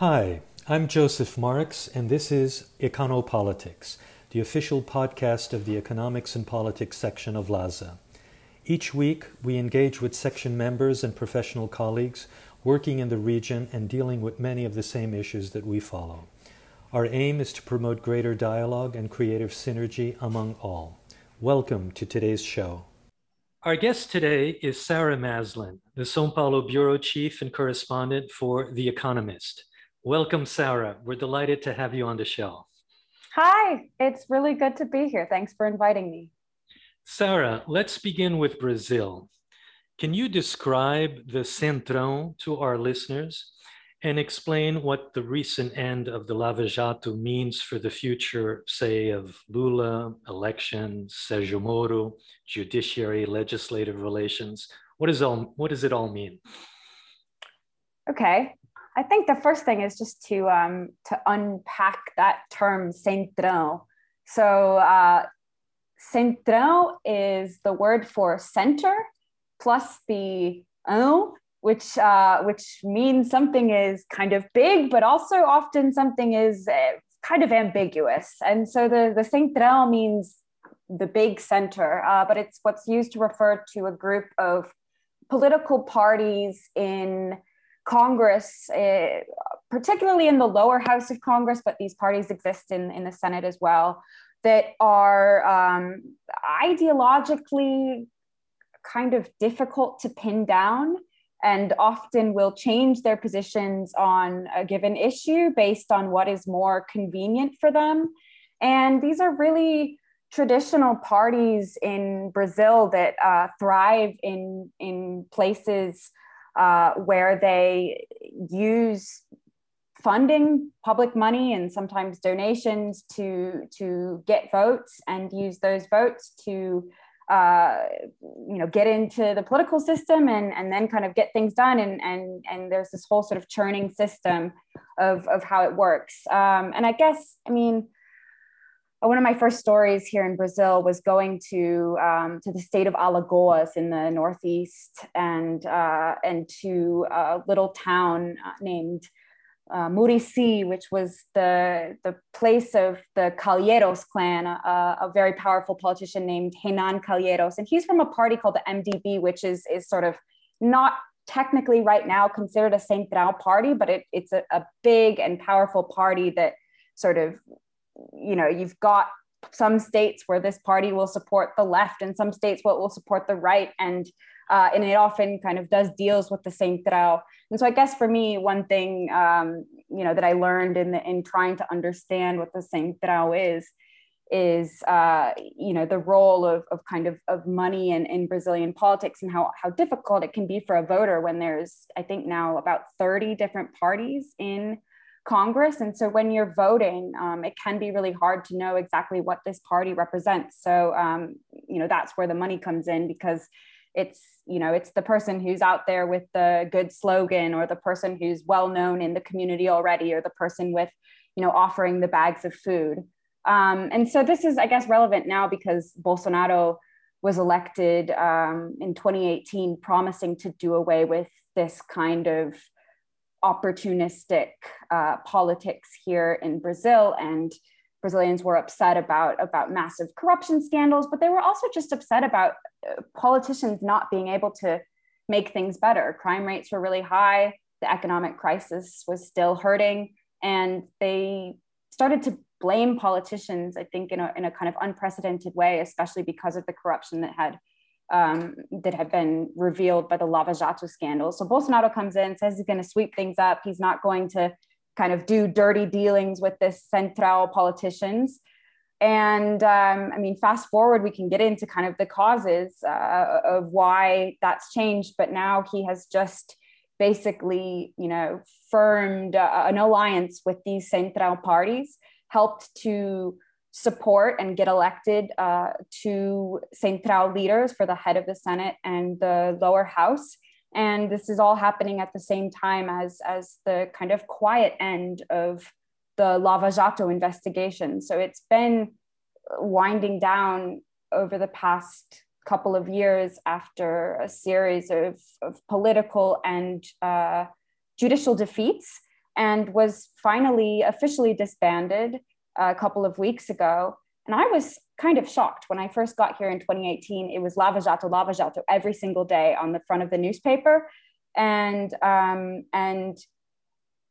Hi, I'm Joseph Marks, and this is Econopolitics, the official podcast of the Economics and Politics section of LASA. Each week, we engage with section members and professional colleagues working in the region and dealing with many of the same issues that we follow. Our aim is to promote greater dialogue and creative synergy among all. Welcome to today's show. Our guest today is Sarah Maslin, the Sao Paulo Bureau Chief and Correspondent for The Economist. Welcome, Sarah. We're delighted to have you on the show. Hi, it's really good to be here. Thanks for inviting me. Sarah, let's begin with Brazil. Can you describe the Centrão to our listeners and explain what the recent end of the Lava Jato means for the future, say, of Lula, elections, Sergio Moro, judiciary, legislative relations? What, is all, what does it all mean? Okay. I think the first thing is just to um, to unpack that term centrão. So uh, is the word for center plus the ão, which uh, which means something is kind of big, but also often something is uh, kind of ambiguous. And so the the centrão means the big center, uh, but it's what's used to refer to a group of political parties in Congress, uh, particularly in the lower house of Congress, but these parties exist in, in the Senate as well, that are um, ideologically kind of difficult to pin down and often will change their positions on a given issue based on what is more convenient for them. And these are really traditional parties in Brazil that uh, thrive in, in places uh, where they use funding public money and sometimes donations to to get votes and use those votes to uh, you know get into the political system and and then kind of get things done. And and and there's this whole sort of churning system of of how it works. Um, and I guess I mean one of my first stories here in Brazil was going to um, to the state of Alagoas in the northeast, and uh, and to a little town uh, named uh, Murici, which was the the place of the Calheiros clan, a, a very powerful politician named Renan Calheiros, and he's from a party called the MDB, which is is sort of not technically right now considered a central party, but it, it's a, a big and powerful party that sort of you know you've got some states where this party will support the left and some states what will support the right. And uh, and it often kind of does deals with the same central and so i guess for me one thing um, you know that i learned in the, in trying to understand what the same central is is uh, you know the role of, of kind of, of money in, in brazilian politics and how, how difficult it can be for a voter when there's i think now about 30 different parties in Congress. And so when you're voting, um, it can be really hard to know exactly what this party represents. So, um, you know, that's where the money comes in because it's, you know, it's the person who's out there with the good slogan or the person who's well known in the community already or the person with, you know, offering the bags of food. Um, and so this is, I guess, relevant now because Bolsonaro was elected um, in 2018, promising to do away with this kind of opportunistic uh, politics here in Brazil and Brazilians were upset about about massive corruption scandals, but they were also just upset about uh, politicians not being able to make things better. Crime rates were really high. The economic crisis was still hurting, and they started to blame politicians. I think in a in a kind of unprecedented way, especially because of the corruption that had um, that have been revealed by the Lava Jato scandal. So Bolsonaro comes in, says he's going to sweep things up. He's not going to kind of do dirty dealings with this central politicians. And um, I mean, fast forward, we can get into kind of the causes uh, of why that's changed. But now he has just basically, you know, firmed uh, an alliance with these central parties, helped to support and get elected uh, to central leaders for the head of the Senate and the lower house. And this is all happening at the same time as, as the kind of quiet end of the Lava Jato investigation. So it's been winding down over the past couple of years after a series of, of political and uh, judicial defeats and was finally officially disbanded a couple of weeks ago. And I was kind of shocked when I first got here in 2018. It was Lava Jato, Lava Jato every single day on the front of the newspaper. And, um, and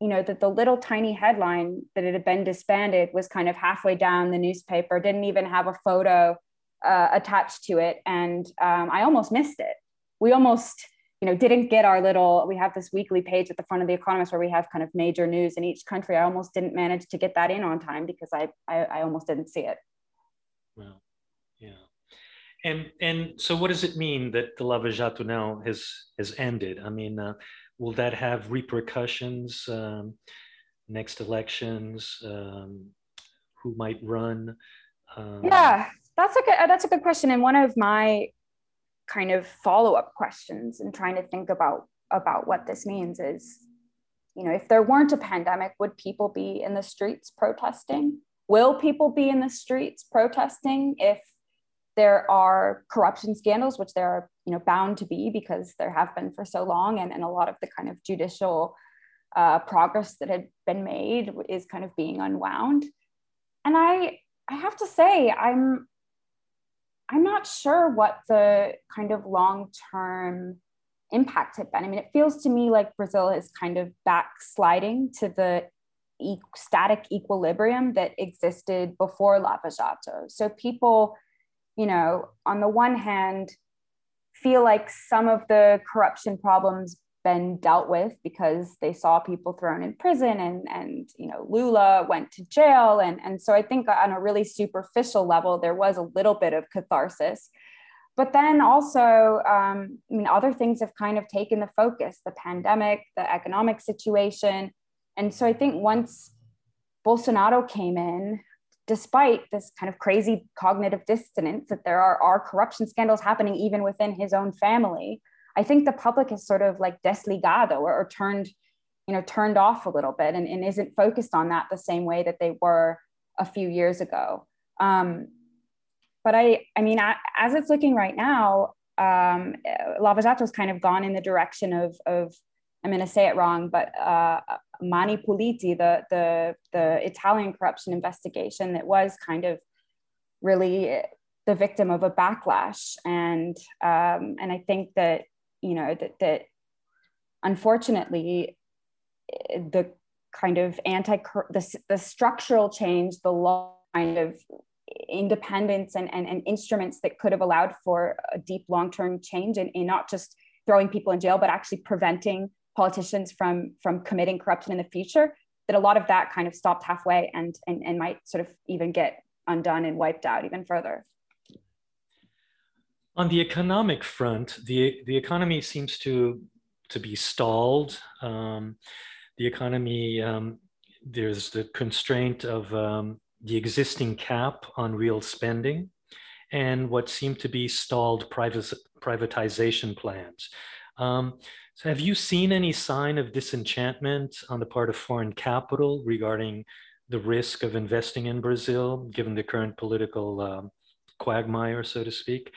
you know, that the little tiny headline that it had been disbanded was kind of halfway down the newspaper, didn't even have a photo uh, attached to it. And um, I almost missed it. We almost, you know, didn't get our little, we have this weekly page at the front of the Economist where we have kind of major news in each country. I almost didn't manage to get that in on time because I, I, I almost didn't see it. Well, yeah. And, and so what does it mean that the Lava Jato now has, has ended? I mean, uh, will that have repercussions um, next elections? Um, who might run? Um, yeah, that's a good, that's a good question. And one of my kind of follow up questions and trying to think about about what this means is, you know, if there weren't a pandemic, would people be in the streets protesting? Will people be in the streets protesting if there are corruption scandals, which there are, you know, bound to be because there have been for so long, and, and a lot of the kind of judicial uh, progress that had been made is kind of being unwound. And I, I have to say, I'm, I'm not sure what the kind of long term impact had been. I mean, it feels to me like Brazil is kind of backsliding to the e- static equilibrium that existed before Lava Jato. So people you know, on the one hand, feel like some of the corruption problems been dealt with because they saw people thrown in prison and and you know Lula went to jail. And and so I think on a really superficial level there was a little bit of catharsis. But then also um, I mean other things have kind of taken the focus the pandemic the economic situation. And so I think once Bolsonaro came in despite this kind of crazy cognitive dissonance that there are, are corruption scandals happening even within his own family, I think the public is sort of like desligado or, or turned, you know, turned off a little bit and, and, isn't focused on that the same way that they were a few years ago. Um, but I, I mean, I, as it's looking right now, um, Lava Jato's kind of gone in the direction of, of I'm going to say it wrong, but uh, Mani Puliti, the, the, the Italian corruption investigation that was kind of really the victim of a backlash. And, um, and I think that, you know, that, that unfortunately, eh, the kind of anti, the, the structural change, the law kind of independence and, and, and instruments that could have allowed for a deep long-term change in, in not just throwing people in jail, but actually preventing politicians from from committing corruption in the future that a lot of that kind of stopped halfway and and, and might sort of even get undone and wiped out even further on the economic front the the economy seems to to be stalled um, the economy um, there's the constraint of um, the existing cap on real spending and what seem to be stalled privat- privatization plans um, so, have you seen any sign of disenchantment on the part of foreign capital regarding the risk of investing in Brazil, given the current political um, quagmire, so to speak?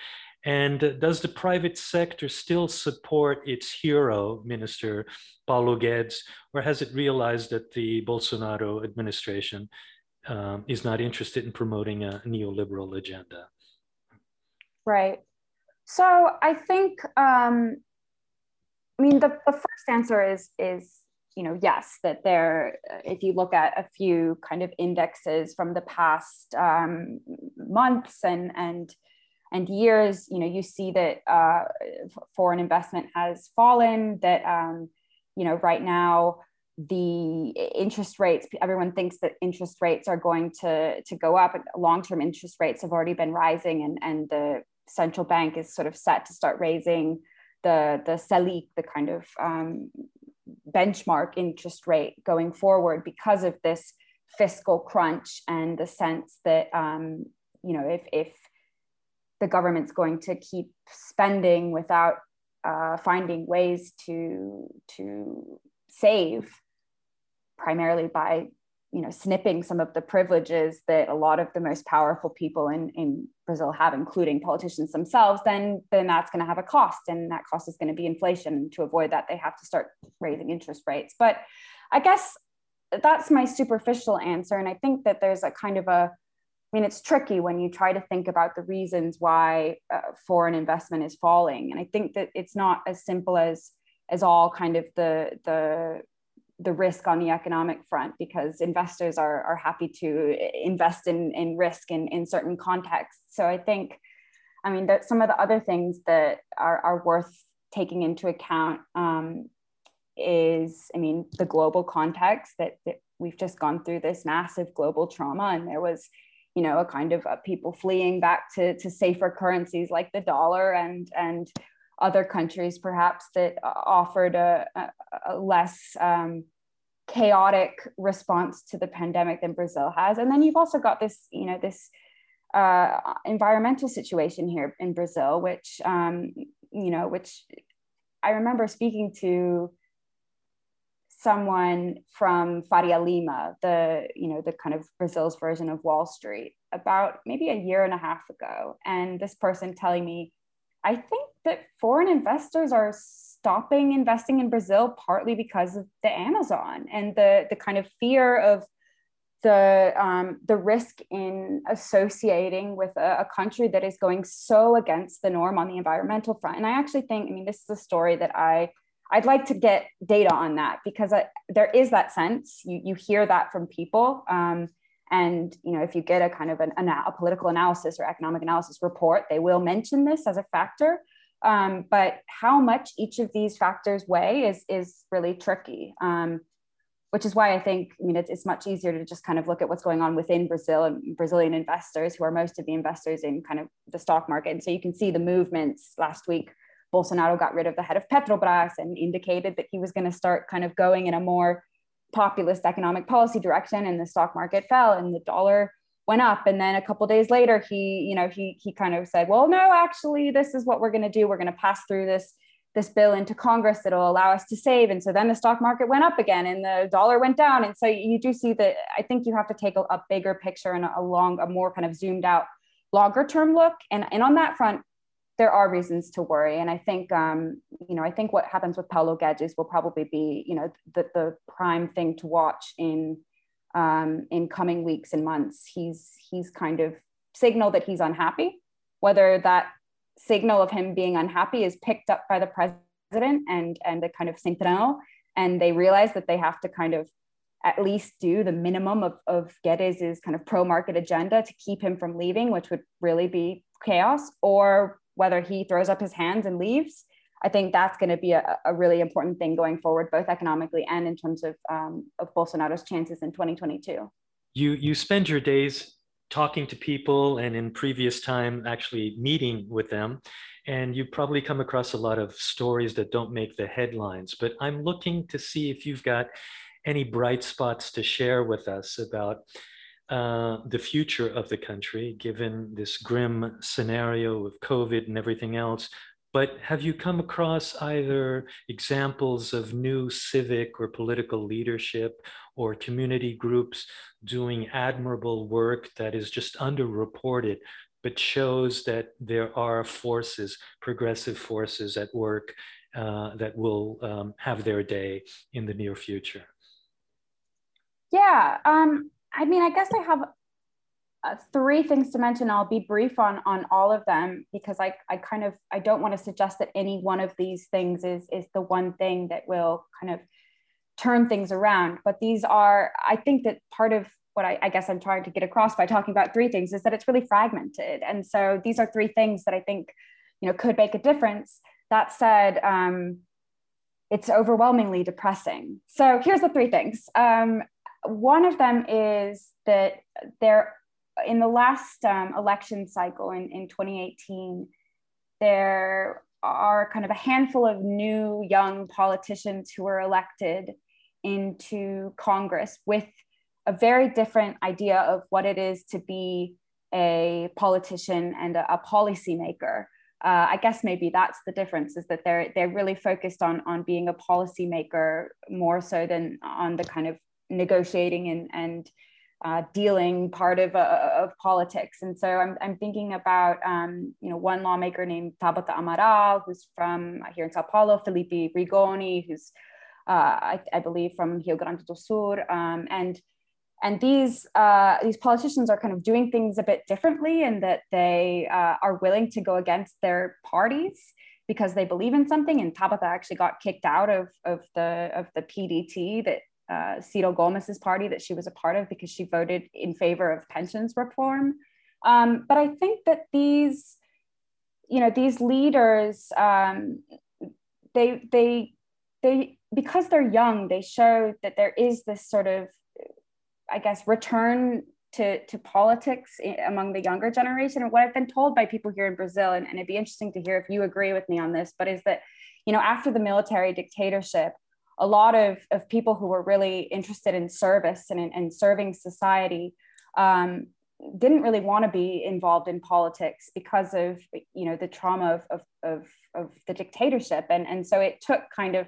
And does the private sector still support its hero, Minister Paulo Guedes, or has it realized that the Bolsonaro administration um, is not interested in promoting a neoliberal agenda? Right. So I think um, I mean, the, the first answer is is you know yes that there if you look at a few kind of indexes from the past um, months and and and years you know you see that uh, foreign investment has fallen that um, you know right now the interest rates everyone thinks that interest rates are going to to go up long-term interest rates have already been rising and and the central bank is sort of set to start raising the the Selic, the kind of um, benchmark interest rate going forward because of this fiscal crunch and the sense that um, you know if if the government's going to keep spending without uh, finding ways to to save primarily by you know snipping some of the privileges that a lot of the most powerful people in, in brazil have including politicians themselves then then that's going to have a cost and that cost is going to be inflation and to avoid that they have to start raising interest rates but i guess that's my superficial answer. And I think that there's a kind of a, I mean, it's tricky when you try to think about the reasons why uh, foreign investment is falling. And I think that it's not as simple as as all kind of the the the risk on the economic front because investors are, are happy to invest in, in risk in, in certain contexts. So I think, I mean, that some of the other things that are, are worth taking into account um, is, I mean, the global context that, that we've just gone through this massive global trauma, and there was, you know, a kind of uh, people fleeing back to, to safer currencies like the dollar, and and other countries perhaps that uh, offered a, a, a less um, chaotic response to the pandemic than Brazil has, and then you've also got this, you know, this uh, environmental situation here in Brazil, which um, you know, which I remember speaking to someone from Faria Lima, the you know the kind of Brazil's version of Wall Street, about maybe a year and a half ago, and this person telling me, I think that foreign investors are stopping investing in Brazil partly because of the Amazon and the the kind of fear of the um, the risk in associating with a, a, country that is going so against the norm on the environmental front. And I actually think, I mean, this is a story that I I'd like to get data on that because I, there is that sense you, you hear that from people. Um, and you know, if you get a kind of an, a political analysis or economic analysis report, they will mention this as a factor. Um, but how much each of these factors weigh is is really tricky. Um, which is why I think, I mean, it's, it's much easier to just kind of look at what's going on within Brazil and Brazilian investors, who are most of the investors in kind of the stock market. And so you can see the movements last week Bolsonaro got rid of the head of Petrobras and indicated that he was going to start kind of going in a more populist economic policy direction and the stock market fell and the dollar went up. And then a couple days later he you know he he kind of said well no actually this is what we're going to do. We're going to pass through this this bill into congress that'll allow us to save. And so then the stock market went up again and the dollar went down. And so you do see that i think you have to take a, a bigger picture and a, a long a more kind of zoomed out longer term look. And and on that front there are reasons to worry. And I think, um, you know, I think what happens with Paulo Guedes will probably be, you know, the, the prime thing to watch in um, in coming weeks and months. He's he's kind of signaled that he's unhappy. Whether that signal of him being unhappy is picked up by the president and and the kind of Centrão, and they realize that they have to kind of at least do the minimum of, of Guedes's kind of pro-market agenda to keep him from leaving, which would really be chaos, or whether he throws up his hands and leaves, I think that's going to be a, a, really important thing going forward, both economically and in terms of, um, of Bolsonaro's chances in 2022. You, you spend your days talking to people and in previous time actually meeting with them. And you probably come across a lot of stories that don't make the headlines, but I'm looking to see if you've got any bright spots to share with us about uh, the future of the country, given this grim scenario of COVID and everything else. But have you come across either examples of new civic or political leadership or community groups doing admirable work that is just underreported, but shows that there are forces, progressive forces at work uh, that will um, have their day in the near future? Yeah, um, I mean, I guess I have uh, three things to mention. I'll be brief on on all of them because I I kind of I don't want to suggest that any one of these things is is the one thing that will kind of turn things around. But these are I think that part of what I, I guess I'm trying to get across by talking about three things is that it's really fragmented, and so these are three things that I think you know could make a difference. That said. Um, it's overwhelmingly depressing. So here's the three things. Um, one of them is that there, in the last um, election cycle in, in 2018, there are kind of a handful of new young politicians who were elected into Congress with a very different idea of what it is to be a politician and a, a policymaker. Uh, I guess maybe that's the difference is that they're they're really focused on on being a policymaker more so than on the kind of negotiating and, and uh, dealing part of, uh, of politics. And so I'm, I'm thinking about, um, you know, one lawmaker named Tabata Amaral, who's from here in Sao Paulo, Felipe Rigoni, who's I, I, believe from Rio Grande do Sul, um, and and these uh, these politicians are kind of doing things a bit differently in that they uh, are willing to go against their parties because they believe in something. And Tabata actually got kicked out of, of the of the PDT that uh, Ciro Gomes's party that she was a part of because she voted in favor of pensions reform. Um, but I think that these, you know, these leaders, um, they they they because they're young, they show that there is this sort of I guess, return to, to politics among the younger generation. And what I've been told by people here in Brazil, and, and it'd be interesting to hear if you agree with me on this, but is that, you know, after the military dictatorship, a lot of, of people who were really interested in service and in serving society um, didn't really want to be involved in politics because of you know the trauma of, of, of, of the dictatorship. And, and so it took kind of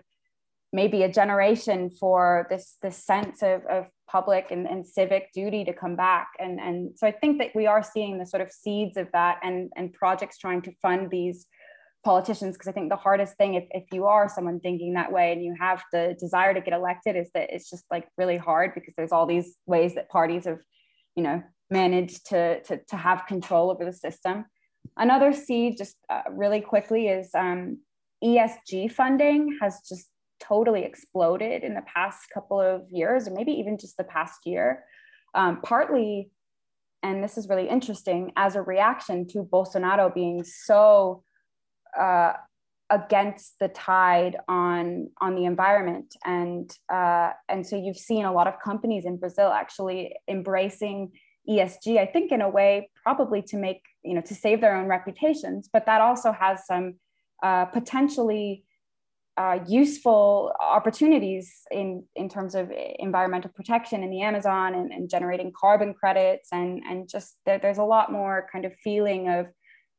maybe a generation for this this sense of, of public and, and civic duty to come back. And and so i think that we are seeing the sort of seeds of that and and projects trying to fund these politicians because i think the hardest thing if, if you are someone thinking that way and you have the desire to get elected is that it's just like really hard because there's all these ways that parties have you know managed to to, to have control over the system. Another seed just uh, really quickly is um, esg funding has just totally exploded in the past couple of years, or maybe even just the past year, um, partly, and this is really interesting, as a reaction to Bolsonaro being so uh, against the tide on on the environment, and uh, and so you've seen a lot of companies in Brazil actually embracing ESG. I think in a way probably to make you know to save their own reputations, but that also has some uh, potentially uh, useful opportunities in, in terms of environmental protection in the Amazon and, and generating carbon credits and, and just there, there's a lot more kind of feeling of,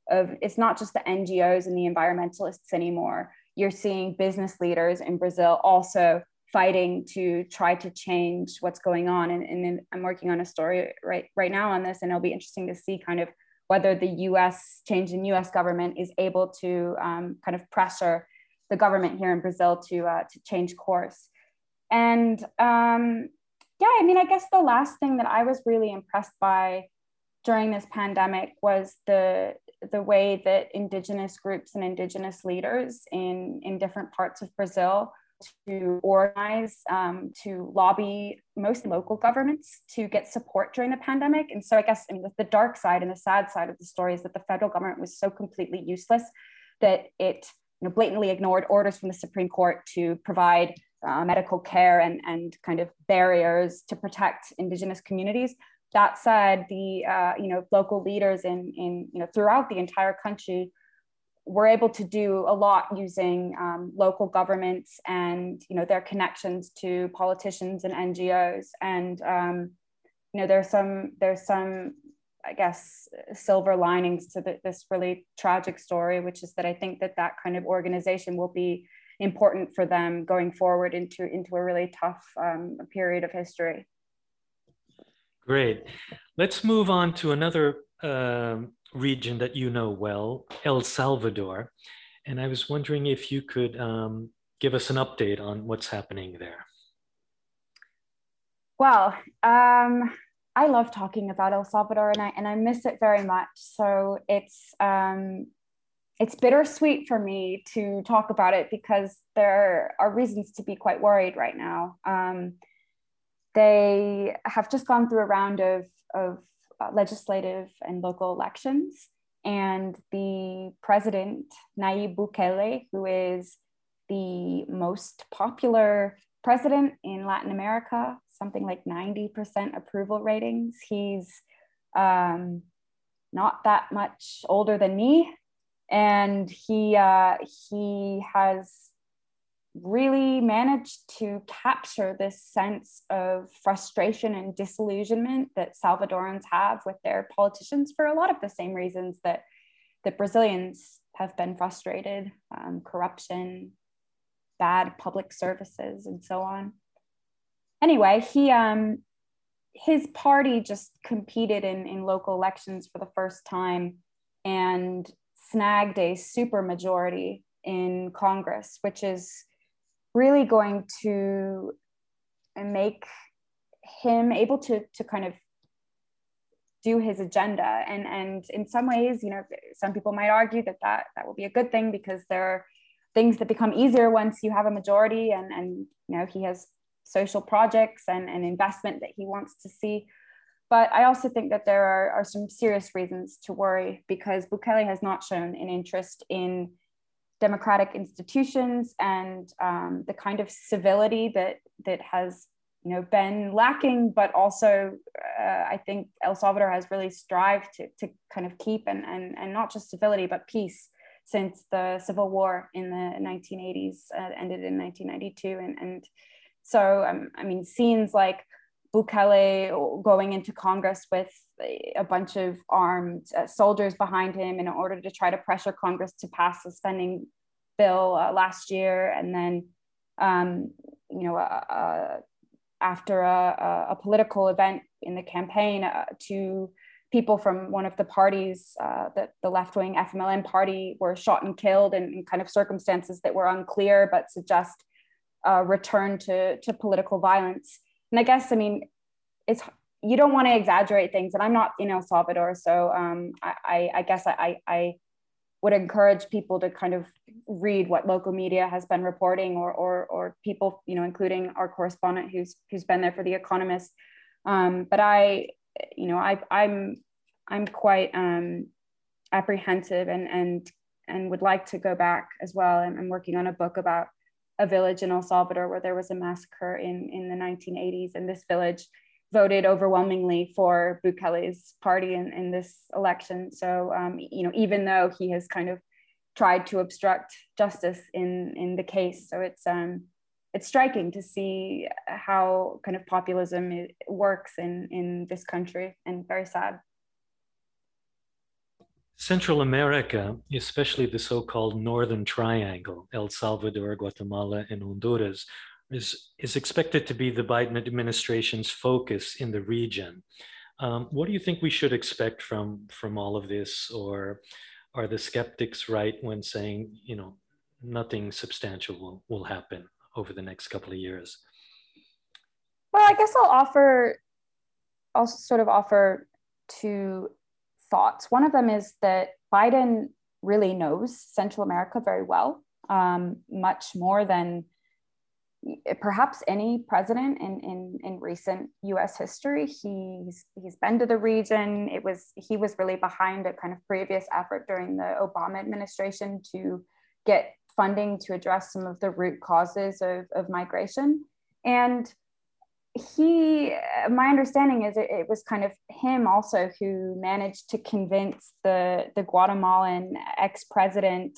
of it's not just the NGOs and the environmentalists anymore. You're seeing business leaders in Brazil also fighting to try to change what's going on. And, and I'm working on a story right, right now on this, and it'll be interesting to see kind of whether the US change in US government is able to um, kind of pressure the government here in Brazil to uh, to change course. And um, yeah, I mean, I guess the last thing that I was really impressed by during this pandemic was the the way that indigenous groups and indigenous leaders in in different parts of Brazil to organize um, to lobby most local governments to get support during the pandemic and so i guess I mean, the dark side and the sad side of the story is that the federal government was so completely useless that it you know, blatantly ignored orders from the Supreme Court to provide uh, medical care and, and kind of barriers to protect Indigenous communities. That said, the uh, you know local leaders in, in you know throughout the entire country were able to do a lot using um, local governments and you know their connections to politicians and NGOs. And um, you know there's some there's some I guess, silver linings to the, this really tragic story, which is that I think that that kind of organization will be important for them going forward into, into a really tough um, period of history. Great. Let's move on to another uh, region that you know well, El Salvador. And I was wondering if you could um, give us an update on what's happening there. Well, um, I love talking about El Salvador and I and I miss it very much. So it's um, it's bittersweet for me to talk about it because there are reasons to be quite worried right now. Um, they have just gone through a round of of uh, legislative and local elections, and the president Nayib Bukele, who is the most popular president in Latin America, something like 90% approval ratings. He's um, not that much older than me. And he, uh, he has really managed to capture this sense of frustration and disillusionment that Salvadorans have with their politicians for a lot of the same reasons that, that Brazilians have been frustrated um, corruption, bad public services, and so on. Anyway, he um his party just competed in, in local elections for the first time and snagged a super majority in Congress, which is really going to make him able to to kind of do his agenda. And and in some ways you know some people might argue that that that will be a good thing because there are things that become easier once you have a majority and and you know he has social projects and, and investment that he wants to see. But I also think that there are, are some serious reasons to worry because Bukele has not shown an interest in democratic institutions and um, the kind of civility that that has you know been lacking but also uh, i think el salvador has really strived to, to kind of keep and, and and not just civility but peace since the civil war in the 1980s uh, ended in 1992 and and so um, i mean scenes like Bukele going into Congress with a bunch of armed uh, soldiers behind him in order to try to pressure Congress to pass a spending bill uh, last year, and then um, you know uh, uh after a, a, political event in the campaign, uh, to people from one of the parties, uh, the, the left wing FMLN party, were shot and killed in, in, kind of circumstances that were unclear but suggest a return to to political violence and I guess I mean it's you don't want to exaggerate things, and I'm not in El Salvador, so um, I, I, guess I, I would encourage people to kind of read what local media has been reporting, or or, or people you know, including our correspondent who's who's been there for the Economist. Um, but I, you know, I, I'm I'm quite um, apprehensive and and and would like to go back as well. I'm working on a book about a village in El Salvador where there was a massacre in, in the 1980s. And this village voted overwhelmingly for Bukele's party in, in this election. So, um, you know, even though he has kind of tried to obstruct justice in, in the case. So it's, um, it's striking to see how kind of populism works in, in this country and very sad. Central America, especially the so called Northern Triangle, El Salvador, Guatemala, and Honduras, is, is expected to be the Biden administration's focus in the region. Um, what do you think we should expect from, from all of this? Or are the skeptics right when saying, you know, nothing substantial will, will happen over the next couple of years? Well, I guess I'll offer, I'll sort of offer two thoughts. One of them is that Biden really knows Central America very well, um, much more than perhaps any president in, in, in recent US history. He's, he's been to the region. It was, he was really behind a kind of previous effort during the Obama administration to get funding to address some of the root causes of, of migration. And he my understanding is it, it, was kind of him also who managed to convince the the guatemalan ex-president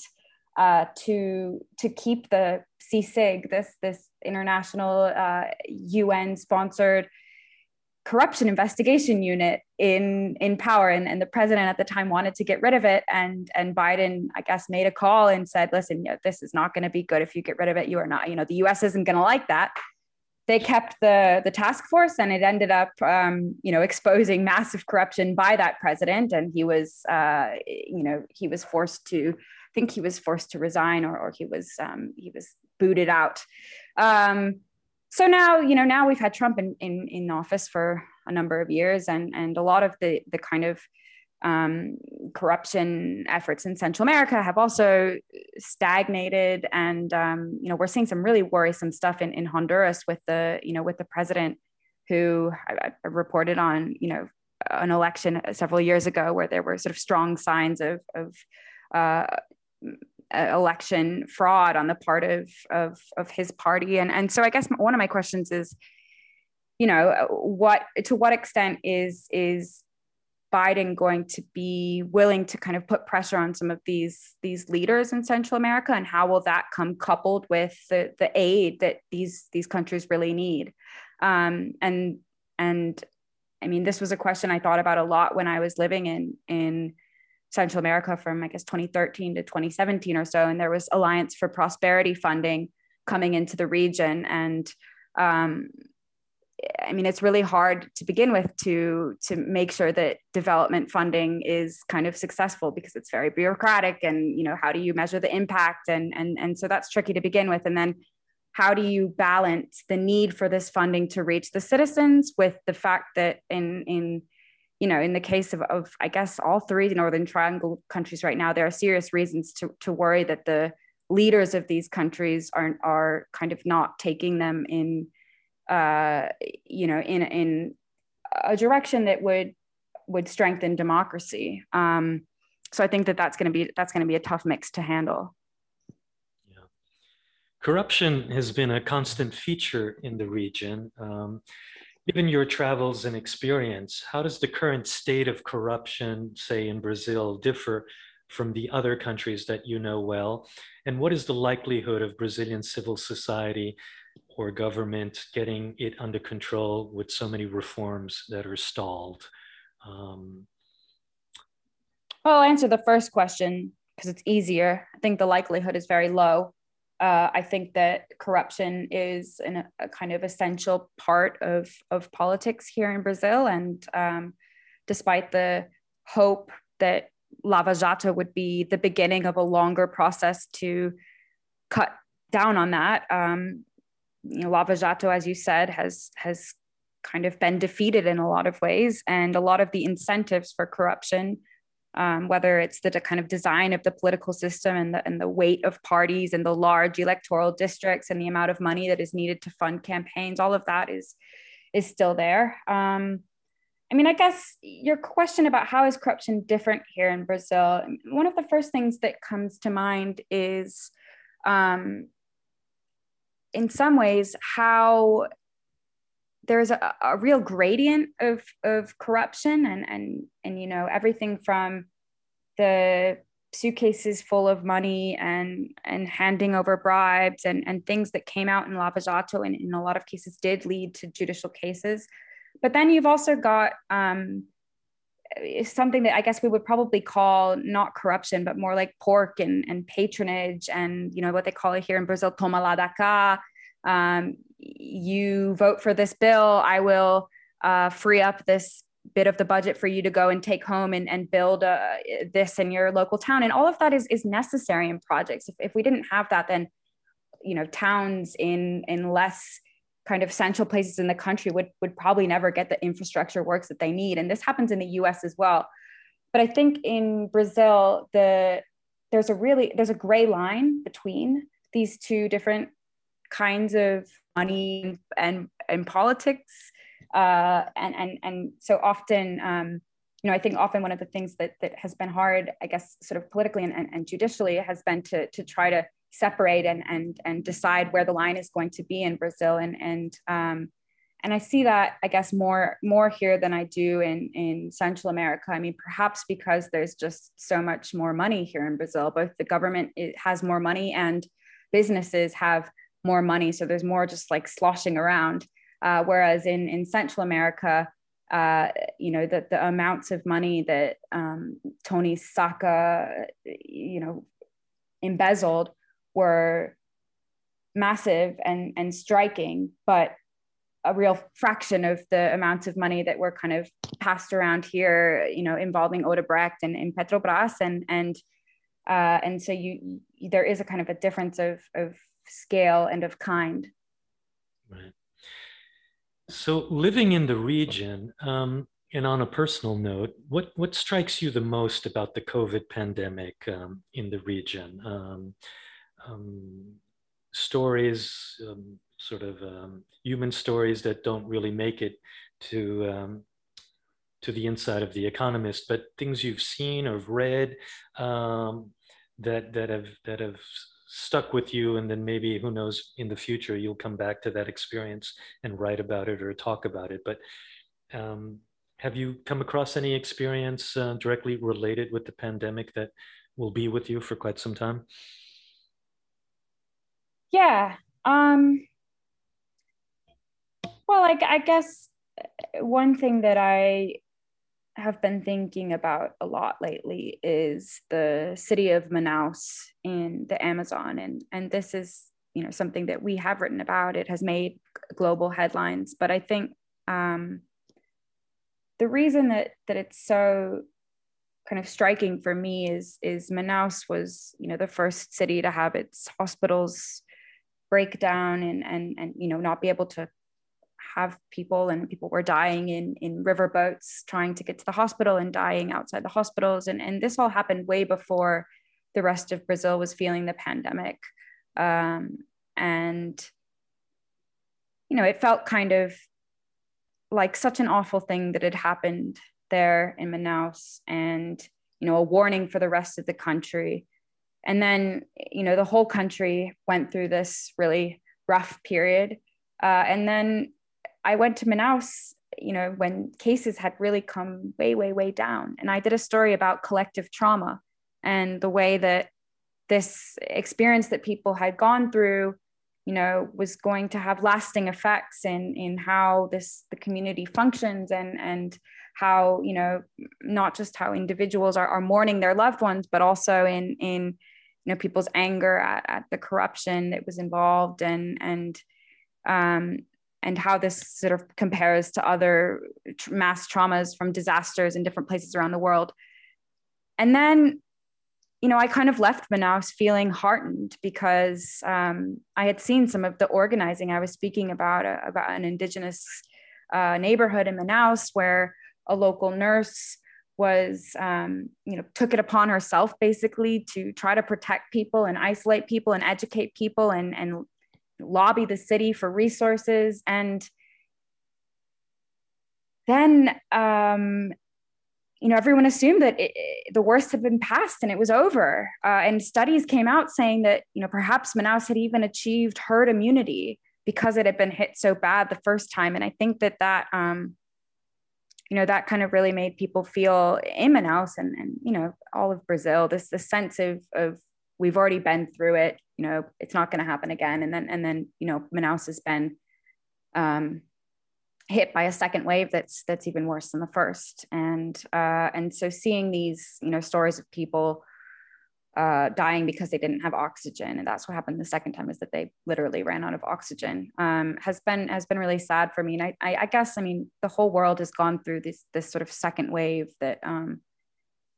uh, to to keep the CICIG, this this international uh, UN sponsored corruption investigation unit in in power. And, and the president at the time wanted to get rid of it. And and Biden I guess made a call and said listen you know, this is not going to be good if you get rid of it. You are not you know the US isn't going to like that they kept the the task force and it ended up um, you know exposing massive corruption by that president. And he was uh, you know he was forced to I think he was forced to resign or, or he was um, he was booted out. Um, so now you know now we've had Trump in, in in office for a number of years and and a lot of the the kind of um, corruption efforts in Central America have also stagnated, and um, you know we're seeing some really worrisome stuff in, in Honduras with the you know with the president who I, I reported on you know an election several years ago where there were sort of strong signs of of uh, election fraud on the part of, of of his party, and and so I guess one of my questions is, you know, what to what extent is is Biden going to be willing to kind of put pressure on some of these these leaders in Central America, and how will that come coupled with the the aid that these these countries really need? Um, and and I mean, this was a question I thought about a lot when I was living in in Central America from I guess 2013 to 2017 or so, and there was Alliance for Prosperity funding coming into the region, and um, I mean, it's really hard to begin with to to make sure that development funding is kind of successful because it's very bureaucratic, and you know, how do you measure the impact, and and and so that's tricky to begin with, and then how do you balance the need for this funding to reach the citizens with the fact that in in you know in the case of, of i guess all three northern triangle countries right now there are serious reasons to, to worry that the leaders of these countries are are kind of not taking them in uh, you know in in a direction that would would strengthen democracy um, so i think that that's going to be that's going to be a tough mix to handle Yeah. Corruption has been a constant feature in the region. Um, given your travels and experience, how does the current state of corruption, say in Brazil, differ from the other countries that you know well? And what is the likelihood of Brazilian civil society or government getting it under control with so many reforms that are stalled? Um, well, I'll answer the first question because it's easier. I think the likelihood is very low. Uh, I think that corruption is an, a kind of essential part of, of politics here in Brazil. And um, despite the hope that Lava Jato would be the beginning of a longer process to cut down on that, um, you know, Lava Jato, as you said, has has kind of been defeated in a lot of ways, and a lot of the incentives for corruption um, whether it's the kind of design of the political system and the, and the weight of parties and the large electoral districts and the amount of money that is needed to fund campaigns, all of that is is still there. Um, I mean, I guess your question about how is corruption different here in Brazil, one of the first things that comes to mind is, um, in some ways, how there's a, a real gradient of of corruption and and and you know everything from the suitcases full of money and and handing over bribes and and things that came out in Lava Jato and in a lot of cases did lead to judicial cases. But then you've also got um, something that I guess we would probably call not corruption, but more like pork and, and patronage and you know what they call it here in Brazil, toma lá. Um, you vote for this bill, I will uh, free up this bit of the budget for you to go and take home and, and build uh, this in your local town. And all of that is, is necessary in projects. If, if we didn't have that, then, you know, towns in, in less kind of central places in the country would, would probably never get the infrastructure works that they need. And this happens in the US as well. But I think in Brazil, the, there's a really, there's a gray line between these two different kinds of money and and politics uh, and and and so often um, you know I think often one of the things that that has been hard I guess sort of politically and, and, and judicially has been to to try to separate and and and decide where the line is going to be in Brazil and and um, and I see that I guess more more here than I do in in Central America. I mean, perhaps because there's just so much more money here in Brazil. Both the government has more money and businesses have more money. So there's more just like sloshing around. Uh, whereas in, in Central America, uh, you know, the, the amounts of money that um, Tony Saca, you know, embezzled were massive and, and striking, but a real fraction of the amounts of money that were kind of passed around here, you know, involving Odebrecht and, and Petrobras. And, and, uh, and so you, there is a kind of a difference of, of scale and of kind. Right. So, living in the region, um, and on a personal note, what what strikes you the most about the COVID pandemic um, in the region? Um, um stories, um, sort of um, human stories that don't really make it to to the inside of the Economist, but things you've seen or read that that have that have stuck with you and then maybe who knows in the future you'll come back to that experience and write about it or talk about it. But um, have you come across any experience uh, directly related with the pandemic that will be with you for quite some time yeah um, well I, I guess uh, one thing that i have been thinking about a lot lately is the city of Manaus in the Amazon. And, and this is, you know, something that we have written about. It has made global headlines, but I think um, the reason that, that it's so kind of striking for me is, is Manaus was, you know, the first city to have its hospitals break down and and and you know not be able to have people and people were dying in in river boats trying to get to the hospital and dying outside the hospitals. And and this all happened way before the rest of Brazil was feeling the pandemic. Um, and you know it felt kind of like such an awful thing that had happened there in Manaus and you know a warning for the rest of the country and then you know the whole country went through this really rough period. Uh, and then i went to manaus you know when cases had really come way way way down. And i did a story about collective trauma and the way that this experience that people had gone through you know was going to have lasting effects in in how this the community functions and and how you know not just how individuals are, are mourning their loved ones but also in in you know people's anger at, at the corruption that was involved and and um, and how this sort of compares to other tr- mass traumas from disasters in different places around the world. And then you know i kind of left manaus feeling heartened because um, i had seen some of the organizing. I was speaking about uh, about an indigenous uh, neighborhood in manaus where a local nurse was um, you know took it upon herself basically to try to protect people and isolate people and educate people and and lobby the city for resources. And then um, you know everyone assumed that it, the worst had been passed and it was over. Uh, and studies came out saying that you know perhaps manaus had even achieved herd immunity because it had been hit so bad the first time. And i think that that um, you know that kind of really made people feel in Manaus and, and you know all of Brazil this the sense of of we've already been through it you know it's not going to happen again. And then and then you know Manaus has been um, hit by a second wave that's that's even worse than the first. And uh, and so seeing these you know stories of people uh, dying because they didn't have oxygen, and that's what happened the second time is that they literally ran out of oxygen. Um, has been has been really sad for me, and I, I, I, guess I mean the whole world has gone through this this sort of second wave that um,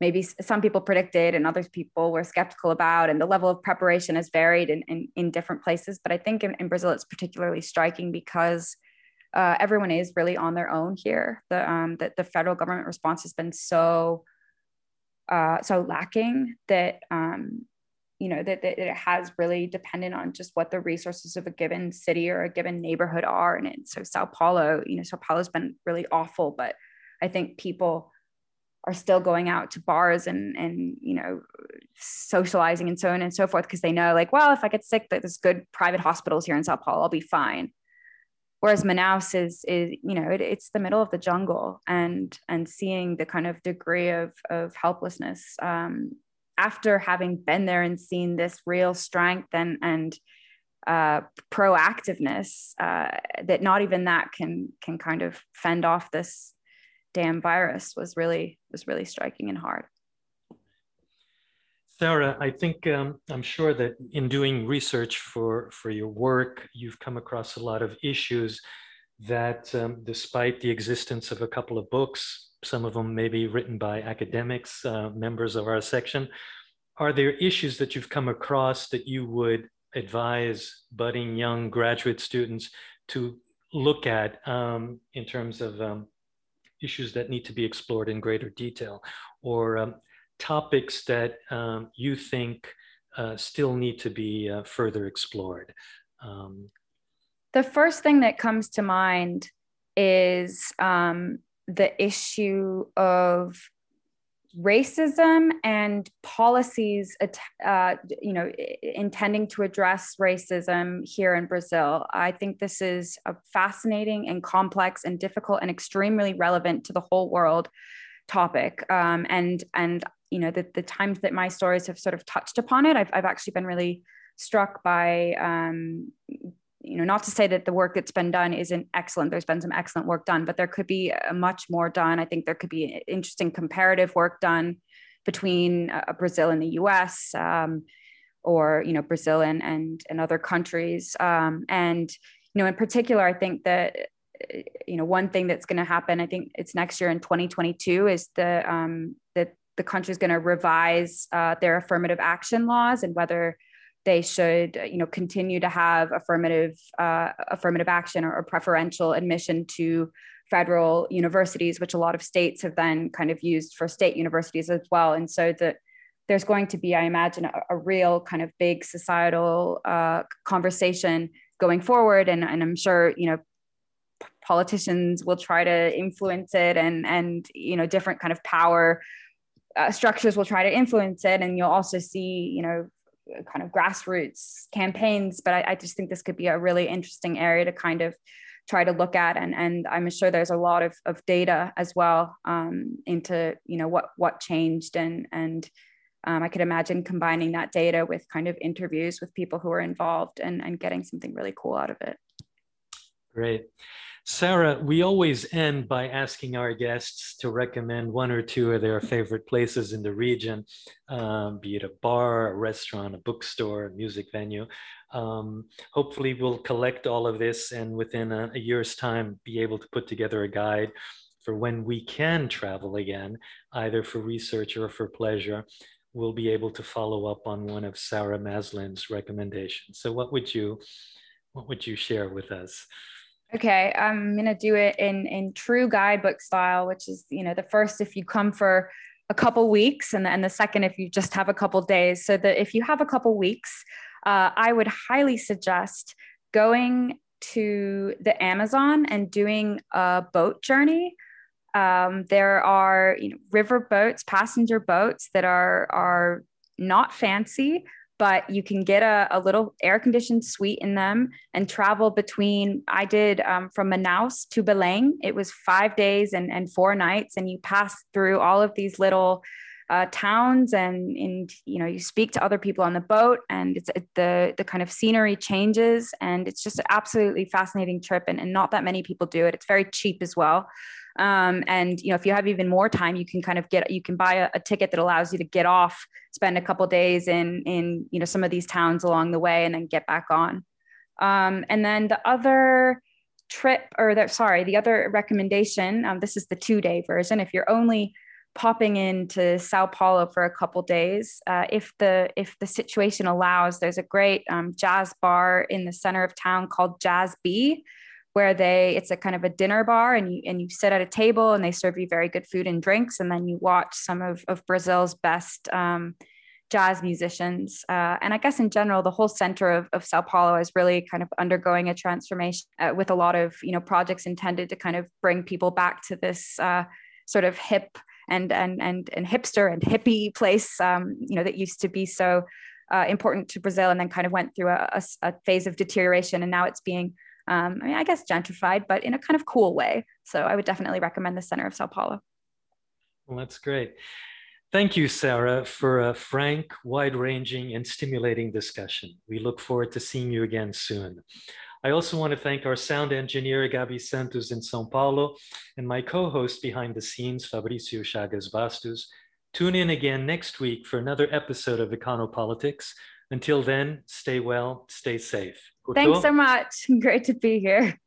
maybe some people predicted and other people were skeptical about, and the level of preparation has varied in in, in different places. But I think in, in Brazil it's particularly striking because uh, everyone is really on their own here. The um, that the federal government response has been so uh, so lacking that um, you know that, that it has really dependent on just what the resources of a given city or a given neighborhood are. And it, so sao paulo you know sao paulo's been really awful but i think people are still going out to bars and and you know socializing and so on and so forth because they know like well if i get sick there's good private hospitals here in sao paulo i'll be fine whereas Manaus is is you know it, it's the middle of the jungle and and seeing the kind of degree of of helplessness um, after having been there and seen this real strength and and uh, proactiveness uh, that not even that can can kind of fend off this damn virus was really was really striking and hard. Sarah, I think um, I'm sure that in doing research for, for your work, you've come across a lot of issues that, um, despite the existence of a couple of books, some of them maybe written by academics, uh, members of our section, are there issues that you've come across that you would advise budding young graduate students to look at um, in terms of um, issues that need to be explored in greater detail? Or um, topics that um, you think uh, still need to be uh, further explored? Um, the first thing that comes to mind is um, the issue of racism and policies uh, you know intending to address racism here in brazil i think this is a fascinating and complex and difficult and extremely relevant to the whole world topic um, and and you know the, the times that my stories have sort of touched upon it i've, I've actually been really struck by um, you know not to say that the work that's been done isn't excellent there's been some excellent work done but there could be much more done. I think there could be interesting comparative work done between uh, brazil and the us um, or you know brazil and and, and other countries. Um, and you know in particular i think that you know one thing that's going to happen i think it's next year in 2022 is the um, that the country is going to revise uh, their affirmative action laws and whether they should you know continue to have affirmative uh, affirmative action or, or, preferential admission to federal universities which a lot of states have then kind of used for state universities as well. And so that there's going to be i imagine a, a real kind of big societal uh, conversation going forward. And, and i'm sure you know politicians will try to influence it and and you know different kind of power uh, structures will try to influence it. And you'll also see you know kind of grassroots campaigns. But I, I, just think this could be a really interesting area to kind of try to look at. And and i'm sure there's a lot of, of data as well um, into you know what what changed. And and um, i could imagine combining that data with kind of interviews with people who are involved and and getting something really cool out of it. Great Sarah, we always end by asking our guests to recommend one or two of their favorite places in the region, um, be it a bar, a restaurant, a bookstore, a music venue. Um, hopefully, we'll collect all of this and within a, a year's time be able to put together a guide for when we can travel again, either for research or for pleasure. We'll be able to follow up on one of Sarah Maslin's recommendations. So, what would you, what would you share with us? Okay, I'm gonna do it in in true guidebook style, which is you know the first if you come for a couple weeks, and then the second if you just have a couple days. So that if you have a couple weeks, uh, I would highly suggest going to the Amazon and doing a boat journey. Um, there are you know, river boats, passenger boats that are are not fancy, but you can get a, a little air conditioned suite in them and travel between. I did um, from Manaus to Belém. It was five days and, and four nights, and you pass through all of these little uh, towns and and you know you speak to other people on the boat and it's the the kind of scenery changes and it's just an absolutely fascinating trip and, and not that many people do it it's very cheap as well um, and you know, if you have even more time, you can kind of get you can buy a, a ticket that allows you to get off, spend a couple days in in you know some of these towns along the way, and then get back on. Um, and then the other trip, or the, sorry, the other recommendation. Um, this is the two day version. If you're only popping into Sao Paulo for a couple days. Uh, if the if the situation allows, there's a great um, jazz bar in the center of town called Jazz B, where they it's a kind of a dinner bar and you and you sit at a table and they serve you very good food and drinks and then you watch some of, of Brazil's best um, jazz musicians. Uh, and I guess in general, the whole center of, of Sao Paulo is really kind of undergoing a transformation uh, with a lot of you know projects intended to kind of bring people back to this uh, sort of hip and and and and hipster and hippie place um, you know that used to be so uh, important to Brazil and then kind of went through a, a, a phase of deterioration and now it's being um, I mean, I guess gentrified, but in a kind of cool way. So I would definitely recommend the center of Sao Paulo. Well, that's great. Thank you, Sarah, for a frank, wide ranging, and stimulating discussion. We look forward to seeing you again soon. I also want to thank our sound engineer, Gabi Santos in Sao Paulo, and my co host behind the scenes, Fabricio Chagas Bastos. Tune in again next week for another episode of Econopolitics. Until then, stay well, stay safe. Thanks so much. Great to be here.